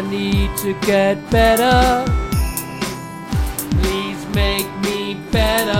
I need to get better. Please make me better.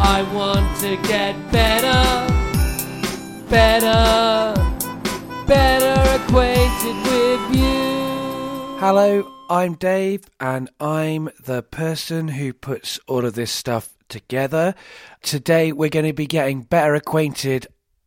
I want to get better, better, better acquainted with you. Hello, I'm Dave, and I'm the person who puts all of this stuff together. Today, we're going to be getting better acquainted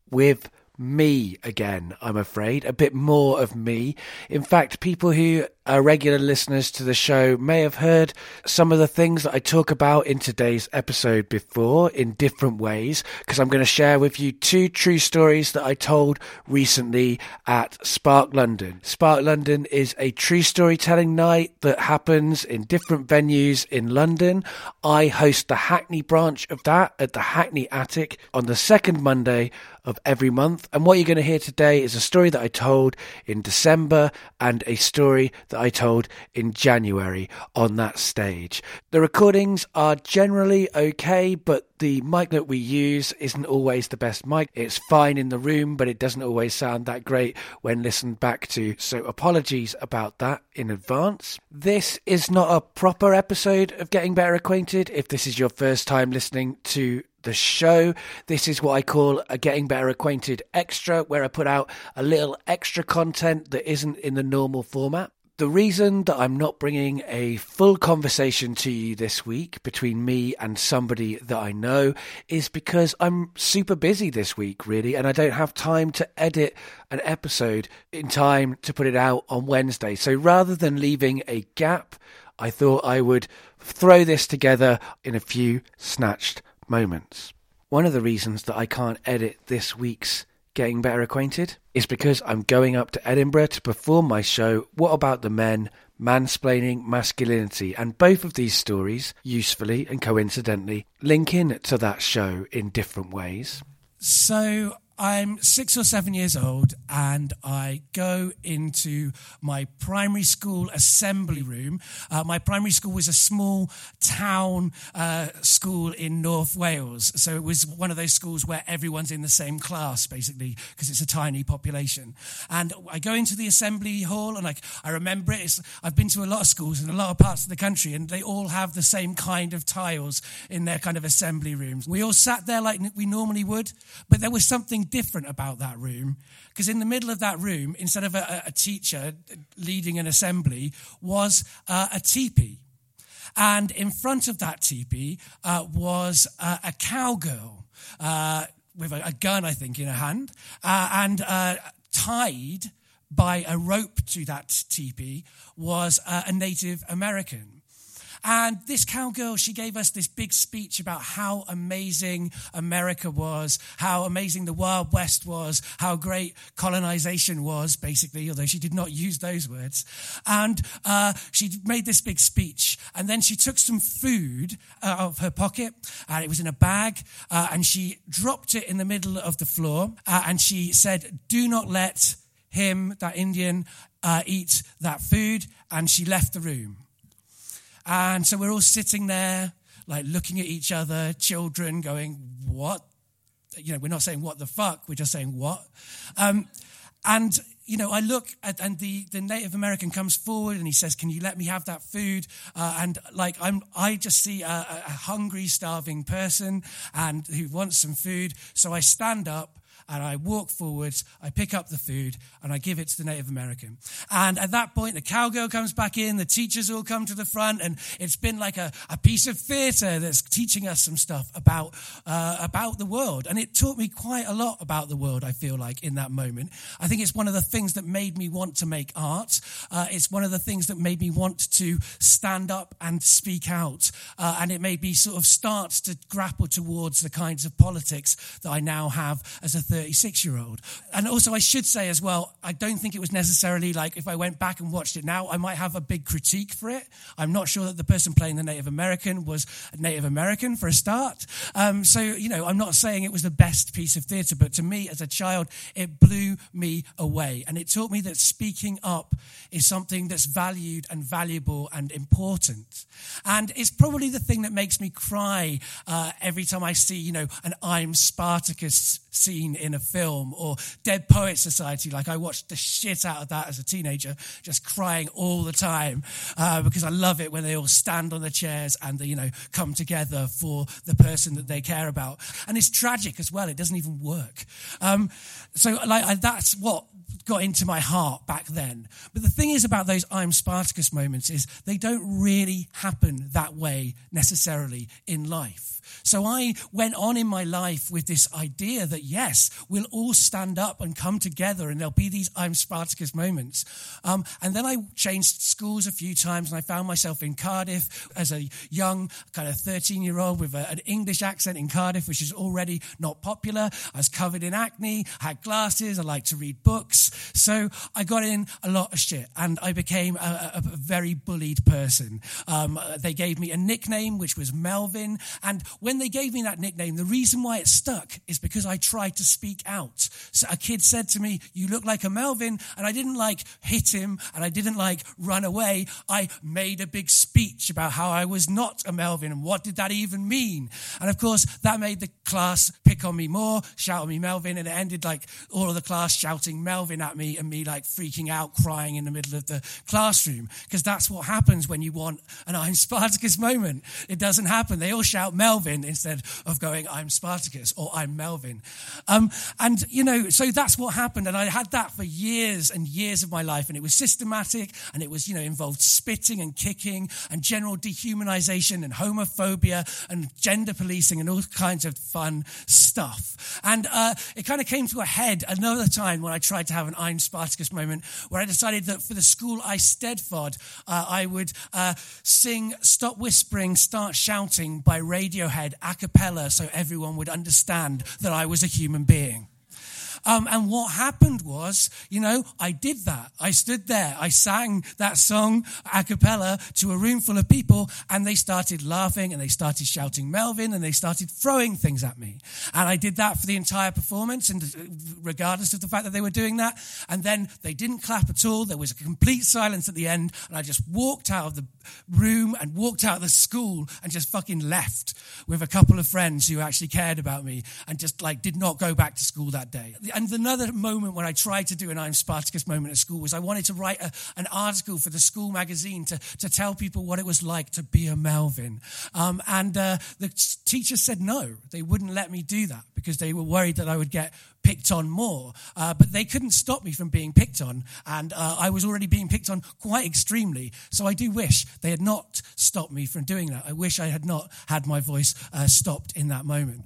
with me again, I'm afraid. A bit more of me. In fact, people who are regular listeners to the show may have heard some of the things that I talk about in today's episode before in different ways, because I'm going to share with you two true stories that I told recently at Spark London. Spark London is a true storytelling night that happens in different venues in London. I host the Hackney branch of that at the Hackney Attic on the second Monday of every month. And what you're going to hear today is a story that I told in December and a story that I told in January on that stage. The recordings are generally okay, but the mic that we use isn't always the best mic. It's fine in the room, but it doesn't always sound that great when listened back to. So apologies about that in advance. This is not a proper episode of Getting Better Acquainted. If this is your first time listening to the show. This is what I call a Getting Better Acquainted Extra, where I put out a little extra content that isn't in the normal format. The reason that I'm not bringing a full conversation to you this week between me and somebody that I know is because I'm super busy this week, really, and I don't have time to edit an episode in time to put it out on Wednesday. So rather than leaving a gap, I thought I would throw this together in a few snatched moments. One of the reasons that I can't edit this week's Getting Better Acquainted is because I'm going up to Edinburgh to perform my show, What About the Men? Mansplaining Masculinity. And both of these stories, usefully and coincidentally, link in to that show in different ways. So I'm six or seven years old, and I go into my primary school assembly room. Uh, my primary school was a small town uh, school in North Wales. So it was one of those schools where everyone's in the same class, basically, because it's a tiny population. And I go into the assembly hall, and I, I remember it. It's, I've been to a lot of schools in a lot of parts of the country, and they all have the same kind of tiles in their kind of assembly rooms. We all sat there like we normally would, but there was something different about that room because in the middle of that room, instead of a, a teacher leading an assembly, was uh, a teepee. And in front of that teepee uh, was uh, a cowgirl uh, with a, a, gun, I think, in her hand, uh, and uh, tied by a rope to that teepee was a Native American. And this cowgirl, she gave us this big speech about how amazing America was, how amazing the Wild West was, how great colonization was, basically, although she did not use those words. And uh, she made this big speech. And then she took some food out of her pocket, and it was in a bag, uh, and she dropped it in the middle of the floor. Uh, and she said, Do not let him, that Indian, uh, eat that food. And she left the room. And so we're all sitting there, like looking at each other, children going, What? You know, we're not saying what the fuck, we're just saying what. Um, and, you know, I look at, and the, the Native American comes forward and he says, Can you let me have that food? Uh, and like, I'm, I just see a, a hungry, starving person and who wants some food. So I stand up and I walk forwards, I pick up the food, and I give it to the Native American. And at that point, the cowgirl comes back in, the teachers all come to the front, and it's been like a, a piece of theater that's teaching us some stuff about, uh, about the world. And it taught me quite a lot about the world, I feel like, in that moment. I think it's one of the things that made me want to make art. Uh, it's one of the things that made me want to stand up and speak out. Uh, and it made me sort of start to grapple towards the kinds of politics that I now have as a 36 year old. And also, I should say as well, I don't think it was necessarily like if I went back and watched it now, I might have a big critique for it. I'm not sure that the person playing the Native American was Native American for a start. Um, so, you know, I'm not saying it was the best piece of theatre, but to me as a child, it blew me away. And it taught me that speaking up is something that's valued and valuable and important. And it's probably the thing that makes me cry uh, every time I see, you know, an I'm Spartacus scene in a film, or Dead Poet Society. Like I watched the shit out of that as a teenager, just crying all the time uh, because I love it when they all stand on the chairs and they, you know come together for the person that they care about. And it's tragic as well. It doesn't even work. Um, so like I, that's what got into my heart back then. But the thing is about those I'm Spartacus moments is they don't really happen that way necessarily in life. So I went on in my life with this idea that yes, we'll all stand up and come together and there'll be these I'm Spartacus moments. Um, and then I changed schools a few times and I found myself in Cardiff as a young kind of 13 year old with a, an English accent in Cardiff, which is already not popular. I was covered in acne, had glasses, I liked to read books. So I got in a lot of shit and I became a, a, a very bullied person. Um, they gave me a nickname, which was Melvin. And when they gave me that nickname, the reason why it stuck is because I tried to speak out. So a kid said to me, You look like a Melvin. And I didn't like hit him and I didn't like run away. I made a big speech about how I was not a Melvin and what did that even mean. And of course, that made the class pick on me more, shout at me Melvin. And it ended like all of the class shouting Melvin at me and me like freaking out, crying in the middle of the classroom. Because that's what happens when you want an I'm Spartacus moment. It doesn't happen. They all shout Melvin instead of going, I'm Spartacus or I'm Melvin. Um, and, you know, so that's what happened. And I had that for years and years of my life. And it was systematic and it was, you know, involved spitting and kicking and general dehumanization and homophobia and gender policing and all kinds of fun stuff. And uh, it kind of came to a head another time when I tried to have an I'm Spartacus moment where I decided that for the school eisteddfod, uh, I would uh, sing Stop Whispering, Start Shouting by Radiohead a cappella so everyone would understand that I was a human being. Um, and what happened was, you know, I did that. I stood there. I sang that song a cappella to a room full of people and they started laughing and they started shouting Melvin and they started throwing things at me. And I did that for the entire performance and regardless of the fact that they were doing that. And then they didn't clap at all. There was a complete silence at the end and I just walked out of the room and walked out of the school and just fucking left with a couple of friends who actually cared about me and just like did not go back to school that day and another moment when I tried to do an I'm Spartacus moment at school was I wanted to write a, an article for the school magazine to, to tell people what it was like to be a Melvin. Um, and uh, the teacher said no, they wouldn't let me do that because they were worried that I would get picked on more. Uh, but they couldn't stop me from being picked on. And uh, I was already being picked on quite extremely. So I do wish they had not stopped me from doing that. I wish I had not had my voice uh, stopped in that moment.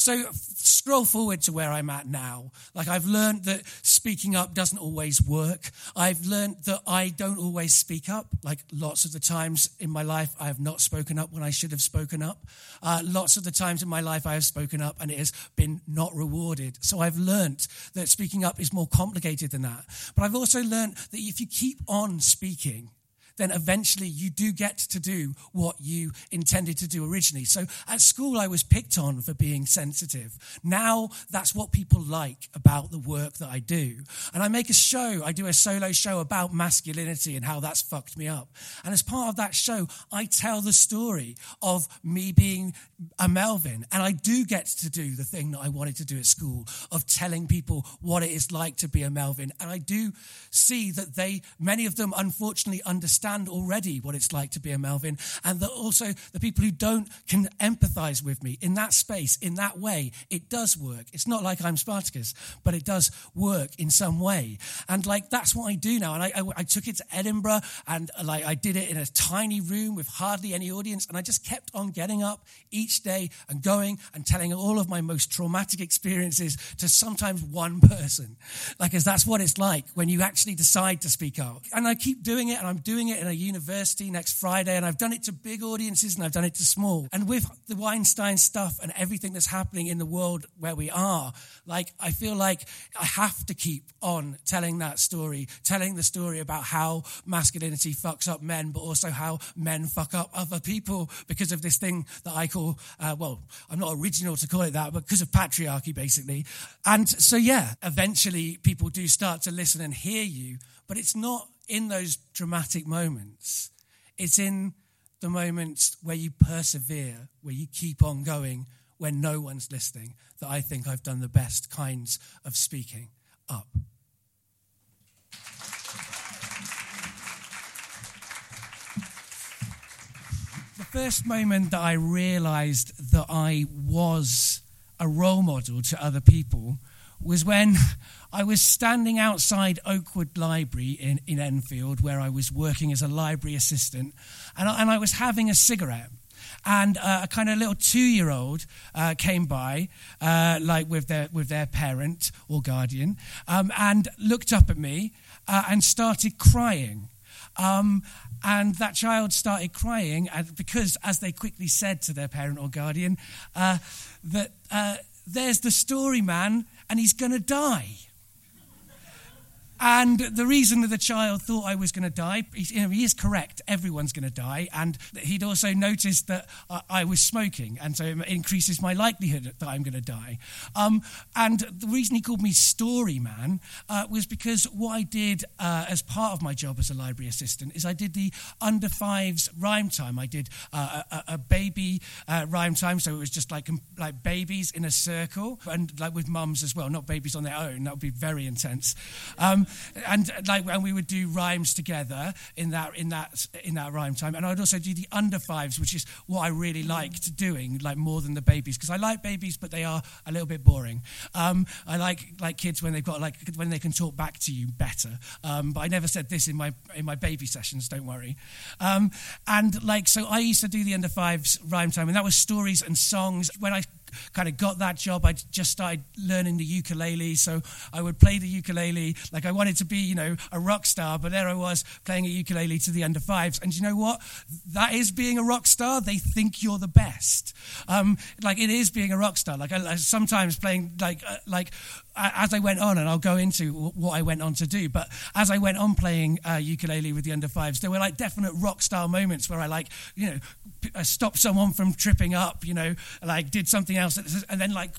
So scroll forward to where I'm at now. Like I've learned that speaking up doesn't always work. I've learned that I don't always speak up. Like lots of the times in my life, I have not spoken up when I should have spoken up. Uh, lots of the times in my life, I have spoken up and it has been not rewarded. So I've learned that speaking up is more complicated than that. But I've also learned that if you keep on speaking, then eventually you do get to do what you intended to do originally. So at school, I was picked on for being sensitive. Now that's what people like about the work that I do. And I make a show, I do a solo show about masculinity and how that's fucked me up. And as part of that show, I tell the story of me being a Melvin. And I do get to do the thing that I wanted to do at school of telling people what it is like to be a Melvin. And I do see that they, many of them, unfortunately, understand understand already what it's like to be a Melvin, and that also the people who don't can empathize with me in that space, in that way. It does work. It's not like I'm Spartacus, but it does work in some way. And like that's what I do now. And I, I, I took it to Edinburgh, and like I did it in a tiny room with hardly any audience, and I just kept on getting up each day and going and telling all of my most traumatic experiences to sometimes one person. Like, as that's what it's like when you actually decide to speak out. And I keep doing it, and I'm doing in a university next Friday, and I've done it to big audiences and I've done it to small. And with the Weinstein stuff and everything that's happening in the world where we are, like, I feel like I have to keep on telling that story, telling the story about how masculinity fucks up men, but also how men fuck up other people because of this thing that I call, uh, well, I'm not original to call it that, but because of patriarchy, basically. And so, yeah, eventually people do start to listen and hear you, but it's not in those dramatic moments. It's in the moments where you persevere, where you keep on going, when no one's listening that I think I've done the best kinds of speaking up. The first moment that I realized that I was a role model to other people was when I was standing outside Oakwood Library in, in Enfield, where I was working as a library assistant, and I, and I was having a cigarette and uh, a kind of little two-year-old uh, came by, uh, like with their with their parent or guardian, um, and looked up at me uh, and started crying. Um, and that child started crying because, as they quickly said to their parent or guardian, uh, that uh, there's the story man, and he's going to die. And the reason that the child thought I was going to die, you know, he is correct. Everyone's going to die. And he'd also noticed that I was smoking, and so it increases my likelihood that I'm going to die. Um, and the reason he called me Story Man uh, was because what I did uh, as part of my job as a library assistant is I did the under fives rhyme time. I did uh, a, a, baby uh, rhyme time, so it was just like like babies in a circle, and like with mums as well, not babies on their own. That would be very intense. Um, and like and we would do rhymes together in that in that in that rhyme time. And I'd also do the under fives which is what I really liked doing like more than the babies. Because I like babies but they are a little bit boring. Um, I like like kids when they've got like when they can talk back to you better. Um, but I never said this in my in my baby sessions don't worry. Um, and like so I used to do the under fives rhyme time and that was stories and songs. When I kind of got that job, I just started learning the ukulele. So I would play the ukulele like I wanted to be, you know, a rock star. But there I was playing a ukulele to the under fives. And you know what? That is being a rock star. They think you're the best. Um, like it is being a rock star. Like I, I sometimes playing like uh, like as I went on, and I'll go into what I went on to do, but as I went on playing uh, ukulele with the under fives, there were like definite rock star moments where I like, you know, p- stopped someone from tripping up, you know, like did something else, and then like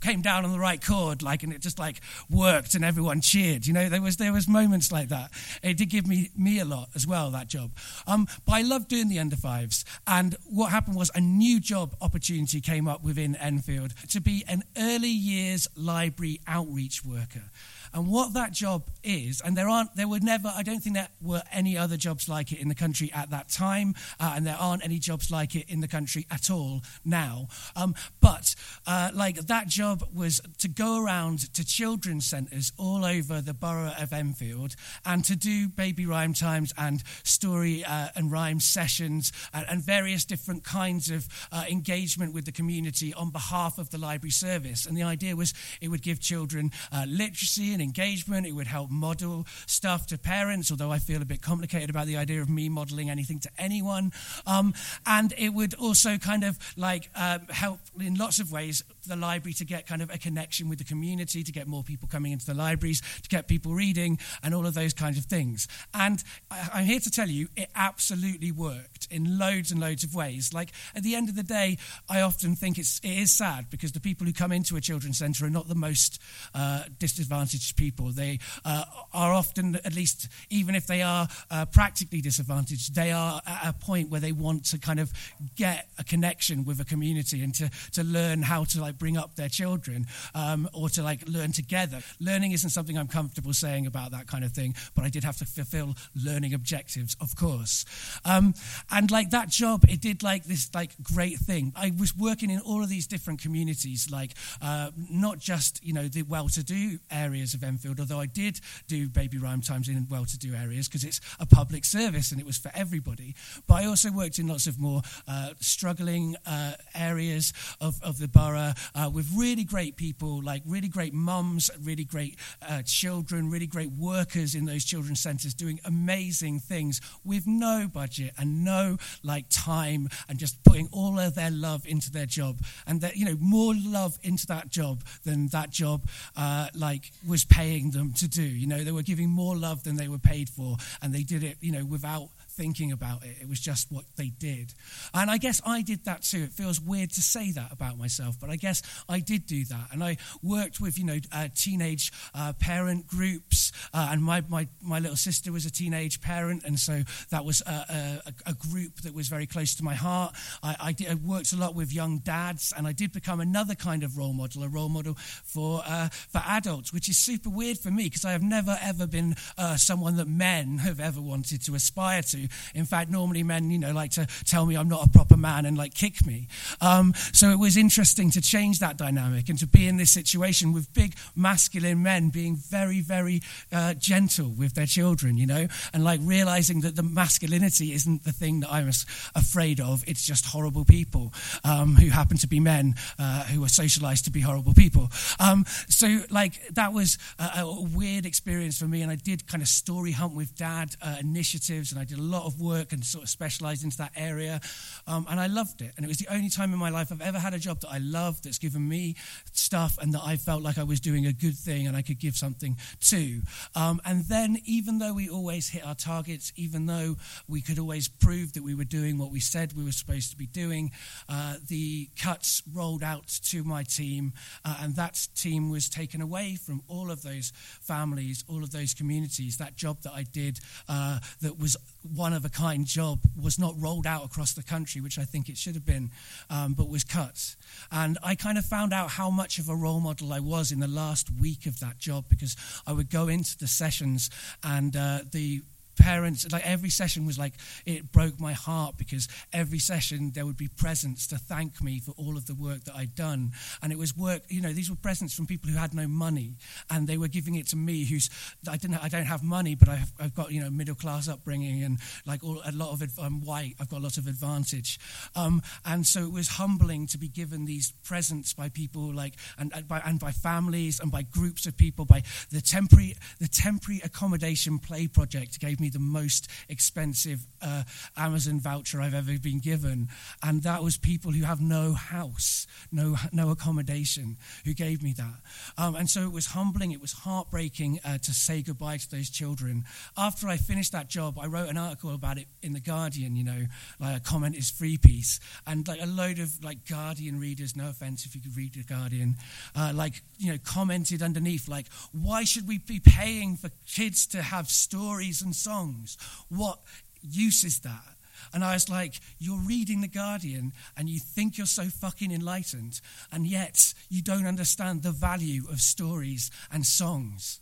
came down on the right chord, like, and it just like worked, and everyone cheered. You know, there was there was moments like that. It did give me me a lot as well that job. Um, but I loved doing the under fives, and what happened was a new job opportunity came up within Enfield to be an early years library outreach worker. And what that job is, and there aren't, there were never, I don't think there were any other jobs like it in the country at that time, uh, and there aren't any jobs like it in the country at all now. Um, but uh, like that job was to go around to children's centres all over the borough of Enfield and to do baby rhyme times and story uh, and rhyme sessions and, and, various different kinds of uh, engagement with the community on behalf of the library service. And the idea was it would give children uh, literacy and engagement. It would help model stuff to parents, although I feel a bit complicated about the idea of me modeling anything to anyone. Um, and it would also kind of like um, help in lots of ways the library to get kind of a connection with the community, to get more people coming into the libraries, to get people reading, and all of those kinds of things. And I'm here to tell you, it absolutely worked in loads and loads of ways. Like at the end of the day, I often think it's, it is sad because the people who come into a children's centre are not the most uh, disadvantaged people. They uh, are often, at least, even if they are uh, practically disadvantaged, they are at a point where they want to kind of get a connection with a community and to, to learn how to like bring up their children um, or to like learn together. Learning isn't something I'm comfortable saying about that kind of thing, but I did have to fulfill learning objectives, of course. Um, and like that job, it did like this like great thing. I was working in all of these different communities, like uh, not just you know the well-to-do areas of Enfield, although I did do baby rhyme times in well-to-do areas because it's a public service and it was for everybody. But I also worked in lots of more uh, struggling uh, areas of, of the borough uh, with really great people, like really great mums, really great uh, children, really great workers in those children's centres doing amazing things with no budget and no like time and just putting all of their love into their job and that you know more love into that job than that job uh, like was paying them to do. You know, they were giving more love than they were paid for, and they did it, you know, without thinking about it. It was just what they did. And I guess I did that too. It feels weird to say that about myself, but I guess I did do that. And I worked with, you know, uh, teenage uh, parent groups. Uh, and my, my, my little sister was a teenage parent. And so that was a, a, a group that was very close to my heart. I, I, did, I, worked a lot with young dads. And I did become another kind of role model, a role model for, uh, for adults, which is super weird for me because I have never, ever been uh, someone that men have ever wanted to aspire to. In fact, normally men, you know, like to tell me I'm not a proper man and like kick me. Um, so it was interesting to change that dynamic and to be in this situation with big masculine men being very, very uh, gentle with their children, you know, and like realizing that the masculinity isn't the thing that I'm afraid of. It's just horrible people um, who happen to be men uh, who are socialized to be horrible people. Um, so, like, that was a, a, weird experience for me. And I did kind of story hunt with dad uh, initiatives, and I did a lot of work and sort of specialized into that area. Um, and I loved it. And it was the only time in my life I've ever had a job that I loved, that's given me stuff, and that I felt like I was doing a good thing and I could give something to. Um, and then, even though we always hit our targets, even though we could always prove that we were doing what we said we were supposed to be doing, uh, the cuts rolled out to my team, uh, and that team was taken away from all of those families, all of those communities. That job that I did uh, that was one of a kind job was not rolled out across the country, which I think it should have been, um, but was cut. And I kind of found out how much of a role model I was in the last week of that job because I would go into the sessions and uh, the parents, like every session was like, it broke my heart because every session there would be presents to thank me for all of the work that I'd done. And it was work, you know, these were presents from people who had no money and they were giving it to me who's, I, didn't, I don't have money, but I've, I've got, you know, middle class upbringing and like all, a lot of, I'm white, I've got a lot of advantage. Um, and so it was humbling to be given these presents by people like, and, and, by, and by families and by groups of people, by the temporary, the temporary accommodation play project gave me the most expensive uh, Amazon voucher I've ever been given. And that was people who have no house, no, no accommodation, who gave me that. Um, and so it was humbling, it was heartbreaking uh, to say goodbye to those children. After I finished that job, I wrote an article about it in The Guardian, you know, like a comment is free piece. And like a load of like Guardian readers, no offense if you could read The Guardian, uh, like, you know, commented underneath, like, why should we be paying for kids to have stories and songs? Songs. What use is that? And I was like, You're reading The Guardian and you think you're so fucking enlightened, and yet you don't understand the value of stories and songs.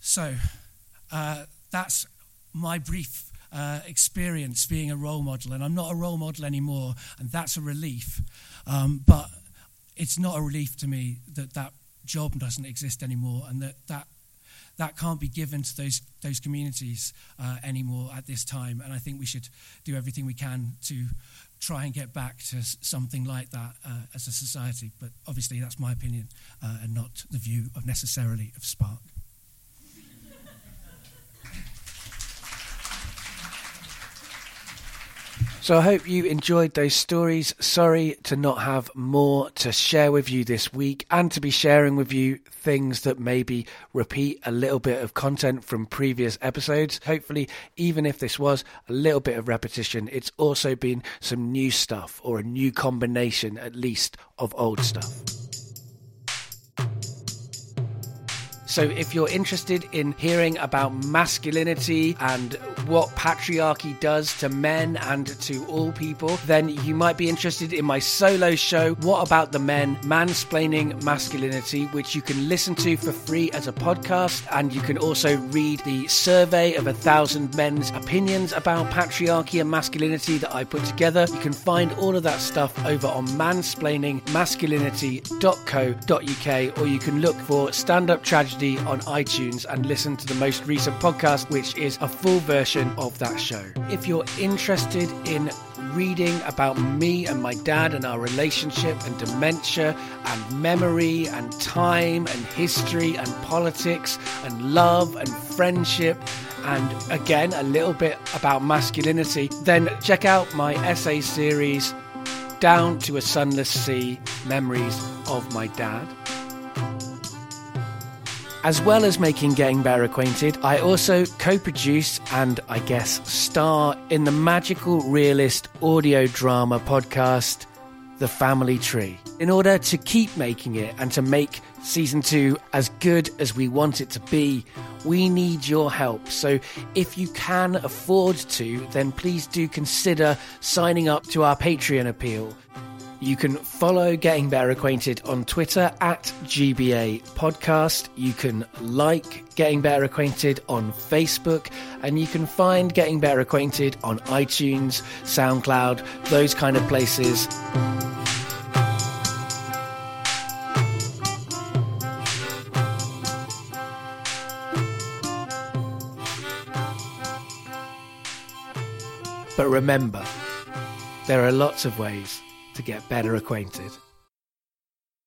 So uh, that's my brief uh, experience being a role model. And I'm not a role model anymore, and that's a relief. Um, but it's not a relief to me that that job doesn't exist anymore and that that that can't be given to those, those communities uh, anymore at this time. And I think we should do everything we can to try and get back to something like that uh, as a society. But obviously, that's my opinion uh, and not the view of necessarily of Spark. So I hope you enjoyed those stories. Sorry to not have more to share with you this week and to be sharing with you things that maybe repeat a little bit of content from previous episodes. Hopefully, even if this was a little bit of repetition, it's also been some new stuff or a new combination at least of old stuff. So, if you're interested in hearing about masculinity and what patriarchy does to men and to all people, then you might be interested in my solo show, What About the Men? Mansplaining Masculinity, which you can listen to for free as a podcast. And you can also read the survey of a thousand men's opinions about patriarchy and masculinity that I put together. You can find all of that stuff over on mansplainingmasculinity.co.uk, or you can look for Stand Up Tragedy on iTunes and listen to the most recent podcast, which is a full version of that show. If you're interested in reading about me and my dad and our relationship and dementia and memory and time and history and politics and love and friendship and again a little bit about masculinity, then check out my essay series, Down to a Sunless Sea Memories of My Dad. As well as making Getting Better Acquainted, I also co produce and I guess star in the magical realist audio drama podcast, The Family Tree. In order to keep making it and to make season two as good as we want it to be, we need your help. So if you can afford to, then please do consider signing up to our Patreon appeal. You can follow Getting Better Acquainted on Twitter at GBA Podcast. You can like Getting Better Acquainted on Facebook, and you can find Getting Better Acquainted on iTunes, SoundCloud, those kind of places. But remember, there are lots of ways to get better acquainted.